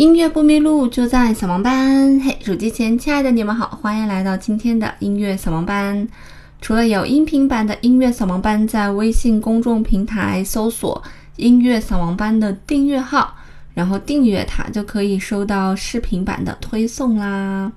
音乐不迷路，就在扫盲班。嘿，手机前亲爱的你们好，欢迎来到今天的音乐扫盲班。除了有音频版的音乐扫盲班，在微信公众平台搜索“音乐扫盲班”的订阅号，然后订阅它就可以收到视频版的推送啦。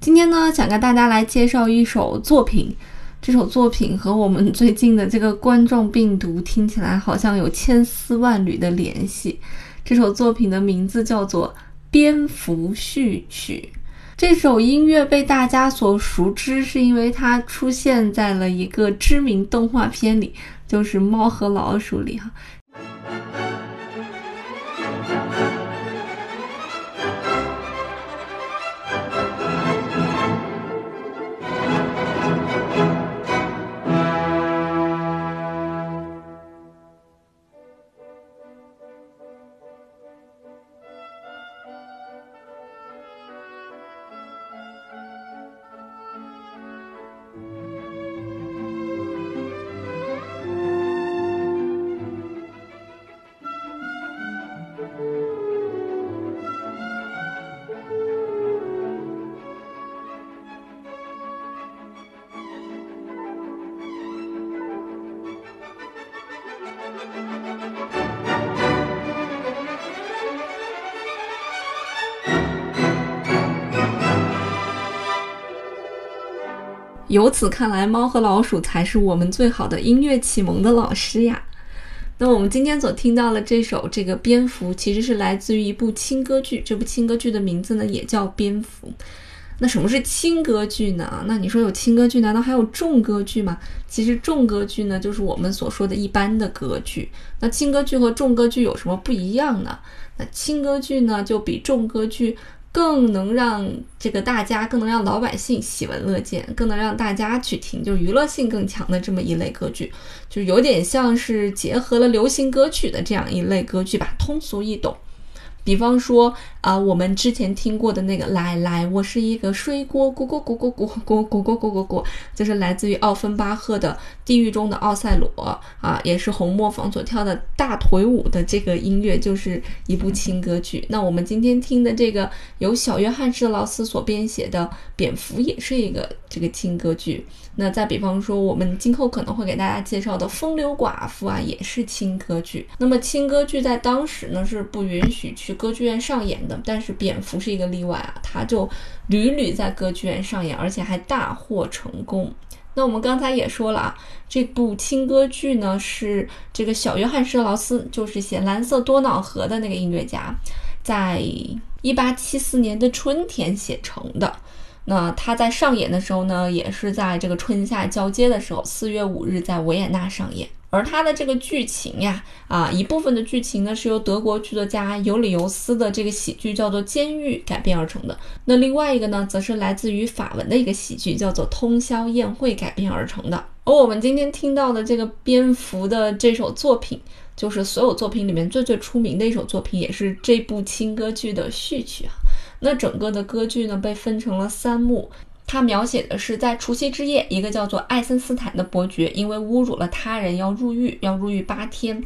今天呢，想跟大家来介绍一首作品。这首作品和我们最近的这个冠状病毒听起来好像有千丝万缕的联系。这首作品的名字叫做《蝙蝠序曲》。这首音乐被大家所熟知，是因为它出现在了一个知名动画片里，就是《猫和老鼠》里哈。由此看来，猫和老鼠才是我们最好的音乐启蒙的老师呀。那我们今天所听到的这首这个蝙蝠，其实是来自于一部轻歌剧。这部轻歌剧的名字呢，也叫蝙蝠。那什么是轻歌剧呢？那你说有轻歌剧，难道还有重歌剧吗？其实重歌剧呢，就是我们所说的一般的歌剧。那轻歌剧和重歌剧有什么不一样呢？那轻歌剧呢，就比重歌剧。更能让这个大家，更能让老百姓喜闻乐见，更能让大家去听，就是娱乐性更强的这么一类歌剧，就有点像是结合了流行歌曲的这样一类歌剧吧，通俗易懂。比方说啊，我们之前听过的那个，来来，我是一个水果，咕咕咕咕咕咕咕咕咕咕咕，就是来自于奥芬巴赫的《地狱中的奥赛罗》啊，也是红磨坊所跳的大腿舞的这个音乐，就是一部轻歌剧。那我们今天听的这个由小约翰施劳斯所编写的《蝙蝠》，也是一个这个轻歌剧。那再比方说，我们今后可能会给大家介绍的《风流寡妇》啊，也是轻歌剧。那么轻歌剧在当时呢是不允许去歌剧院上演的，但是《蝙蝠》是一个例外啊，它就屡屡在歌剧院上演，而且还大获成功。那我们刚才也说了啊，这部轻歌剧呢是这个小约翰施特劳斯，就是写《蓝色多瑙河》的那个音乐家，在一八七四年的春天写成的。那他在上演的时候呢，也是在这个春夏交接的时候，四月五日在维也纳上演。而他的这个剧情呀，啊，一部分的剧情呢是由德国剧作家尤里尤斯的这个喜剧叫做《监狱》改编而成的。那另外一个呢，则是来自于法文的一个喜剧叫做《通宵宴会》改编而成的。而我们今天听到的这个蝙蝠的这首作品，就是所有作品里面最最出名的一首作品，也是这部轻歌剧的序曲啊。那整个的歌剧呢，被分成了三幕。它描写的是在除夕之夜，一个叫做艾森斯坦的伯爵，因为侮辱了他人，要入狱，要入狱八天。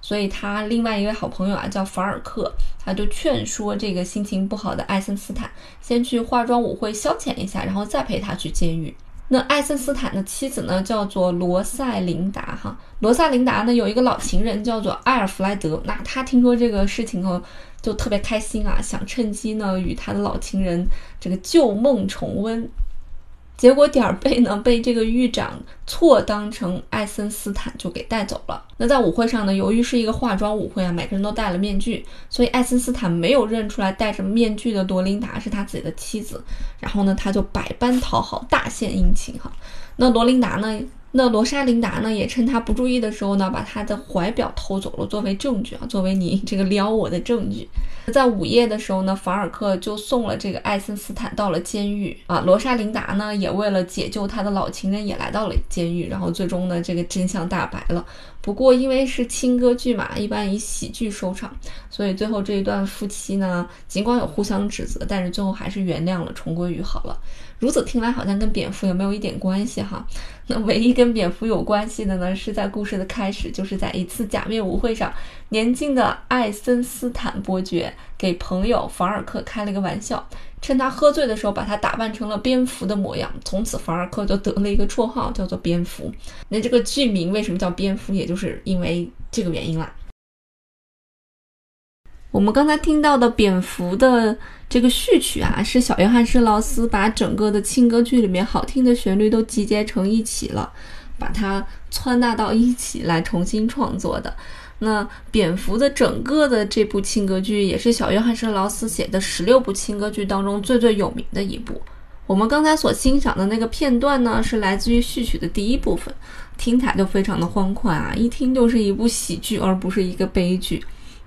所以他另外一位好朋友啊，叫法尔克，他就劝说这个心情不好的艾森斯坦，先去化妆舞会消遣一下，然后再陪他去监狱。那艾森斯坦的妻子呢，叫做罗塞琳达。哈，罗塞琳达呢，有一个老情人叫做埃尔弗莱德。那他听说这个事情后，就特别开心啊，想趁机呢与他的老情人这个旧梦重温。结果点儿背呢，被这个狱长错当成爱森斯坦就给带走了。那在舞会上呢，由于是一个化妆舞会啊，每个人都戴了面具，所以爱森斯坦没有认出来戴着面具的罗琳达是他自己的妻子。然后呢，他就百般讨好，大献殷勤哈。那罗琳达呢？那罗莎琳达呢，也趁他不注意的时候呢，把他的怀表偷走了，作为证据啊，作为你这个撩我的证据。在午夜的时候呢，法尔克就送了这个艾森斯坦到了监狱啊。罗莎琳达呢，也为了解救他的老情人，也来到了监狱。然后最终呢，这个真相大白了。不过因为是轻歌剧嘛，一般以喜剧收场，所以最后这一段夫妻呢，尽管有互相指责，但是最后还是原谅了，重归于好了。如此听来，好像跟蝙蝠有没有一点关系哈？那 唯一跟蝙蝠有关系的呢，是在故事的开始，就是在一次假面舞会上，年轻的艾森斯坦伯爵给朋友法尔克开了个玩笑，趁他喝醉的时候把他打扮成了蝙蝠的模样，从此法尔克就得了一个绰号，叫做蝙蝠。那这个剧名为什么叫蝙蝠，也就是因为这个原因啦。我们刚才听到的《蝙蝠》的这个序曲啊，是小约翰施劳斯把整个的轻歌剧里面好听的旋律都集结成一起了，把它窜纳到一起来重新创作的。那《蝙蝠》的整个的这部轻歌剧，也是小约翰施劳斯写的十六部轻歌剧当中最最有名的一部。我们刚才所欣赏的那个片段呢，是来自于序曲的第一部分，听起来就非常的欢快啊，一听就是一部喜剧，而不是一个悲剧。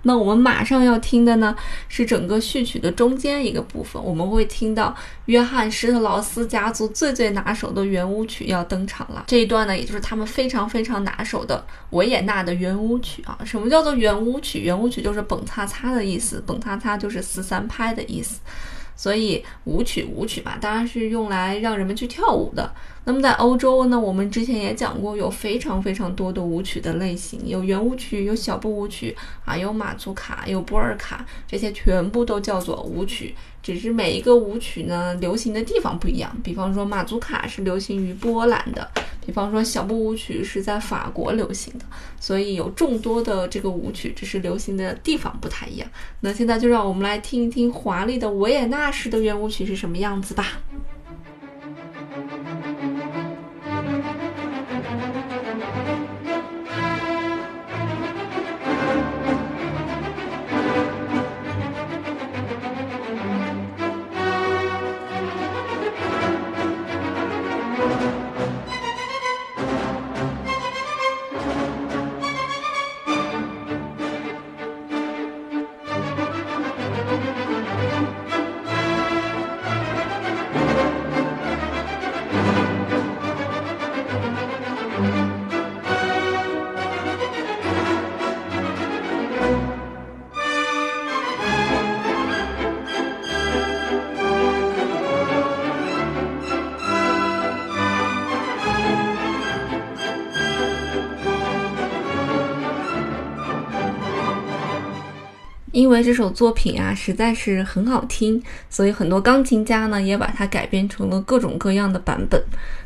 那我们马上要听的呢，是整个序曲的中间一个部分，我们会听到约翰施特劳斯家族最最拿手的圆舞曲要登场了。这一段呢，也就是他们非常非常拿手的维也纳的圆舞曲啊。什么叫做圆舞曲？圆舞曲就是蹦擦擦的意思，蹦擦擦就是四三拍的意思。所以舞曲舞曲嘛，当然是用来让人们去跳舞的。那么在欧洲呢，我们之前也讲过，有非常非常多的舞曲的类型，有圆舞曲，有小步舞曲啊，有马祖卡，有波尔卡，这些全部都叫做舞曲。只是每一个舞曲呢，流行的地方不一样。比方说马祖卡是流行于波兰的，比方说小步舞曲是在法国流行的，所以有众多的这个舞曲，只是流行的地方不太一样。那现在就让我们来听一听华丽的维也纳式的圆舞曲是什么样子吧。因为这首作品啊实在是很好听，所以很多钢琴家呢也把它改编成了各种各样的版本。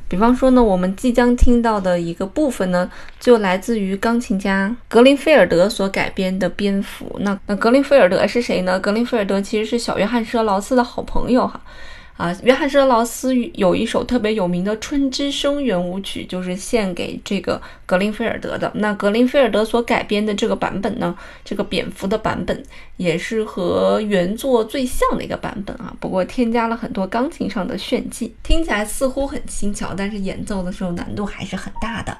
比方说呢，我们即将听到的一个部分呢，就来自于钢琴家格林菲尔德所改编的《蝙蝠》。那那格林菲尔德是谁呢？格林菲尔德其实是小约翰施特劳斯的好朋友哈。啊，约翰施特劳斯有一首特别有名的《春之声》圆舞曲，就是献给这个格林菲尔德的。那格林菲尔德所改编的这个版本呢，这个蝙蝠的版本也是和原作最像的一个版本啊。不过添加了很多钢琴上的炫技，听起来似乎很轻巧，但是演奏的时候难度还是很大的。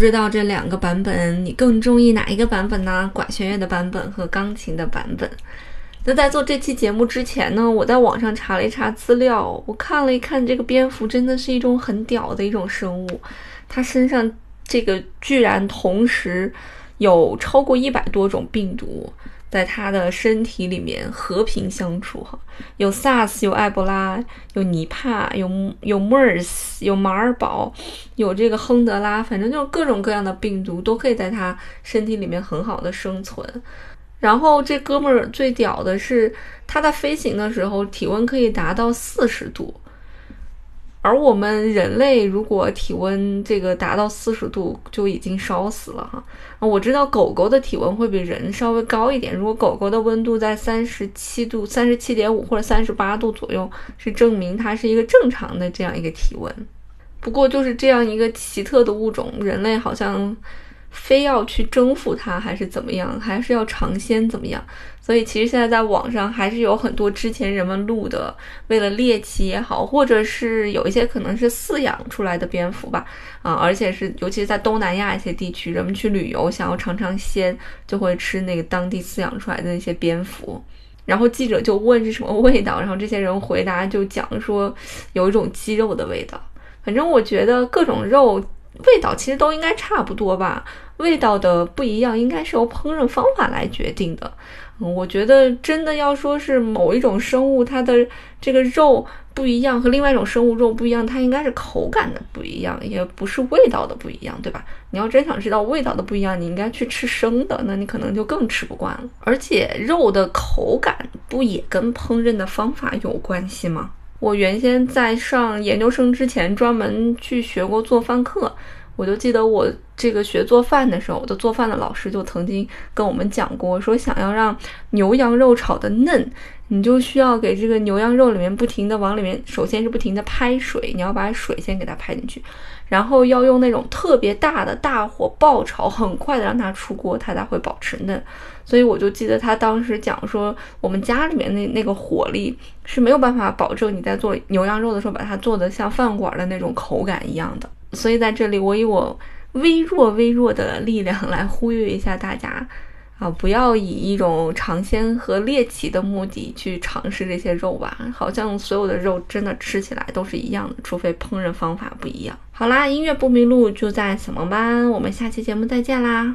不知道这两个版本你更中意哪一个版本呢？管弦乐的版本和钢琴的版本。那在做这期节目之前呢，我在网上查了一查资料，我看了一看，这个蝙蝠真的是一种很屌的一种生物，它身上这个居然同时有超过一百多种病毒。在他的身体里面和平相处哈，有 SARS，有埃博拉，有尼帕，有有 MERS，有马尔堡，有这个亨德拉，反正就是各种各样的病毒都可以在他身体里面很好的生存。然后这哥们儿最屌的是，他在飞行的时候体温可以达到四十度。而我们人类如果体温这个达到四十度就已经烧死了哈。我知道狗狗的体温会比人稍微高一点，如果狗狗的温度在三十七度、三十七点五或者三十八度左右，是证明它是一个正常的这样一个体温。不过就是这样一个奇特的物种，人类好像。非要去征服它，还是怎么样？还是要尝鲜怎么样？所以其实现在在网上还是有很多之前人们录的，为了猎奇也好，或者是有一些可能是饲养出来的蝙蝠吧，啊，而且是尤其是在东南亚一些地区，人们去旅游想要尝尝鲜，就会吃那个当地饲养出来的那些蝙蝠。然后记者就问是什么味道，然后这些人回答就讲说有一种鸡肉的味道。反正我觉得各种肉。味道其实都应该差不多吧，味道的不一样应该是由烹饪方法来决定的。嗯，我觉得真的要说是某一种生物它的这个肉不一样，和另外一种生物肉不一样，它应该是口感的不一样，也不是味道的不一样，对吧？你要真想知道味道的不一样，你应该去吃生的，那你可能就更吃不惯了。而且肉的口感不也跟烹饪的方法有关系吗？我原先在上研究生之前，专门去学过做饭课。我就记得我这个学做饭的时候，我的做饭的老师就曾经跟我们讲过，说想要让牛羊肉炒的嫩，你就需要给这个牛羊肉里面不停的往里面，首先是不停的拍水，你要把水先给它拍进去。然后要用那种特别大的大火爆炒，很快的让它出锅，它才会保持嫩。所以我就记得他当时讲说，我们家里面那那个火力是没有办法保证你在做牛羊肉的时候把它做的像饭馆的那种口感一样的。所以在这里，我以我微弱微弱的力量来呼吁一下大家。啊，不要以一种尝鲜和猎奇的目的去尝试这些肉吧，好像所有的肉真的吃起来都是一样的，除非烹饪方法不一样。好啦，音乐不迷路就在小萌班，我们下期节目再见啦。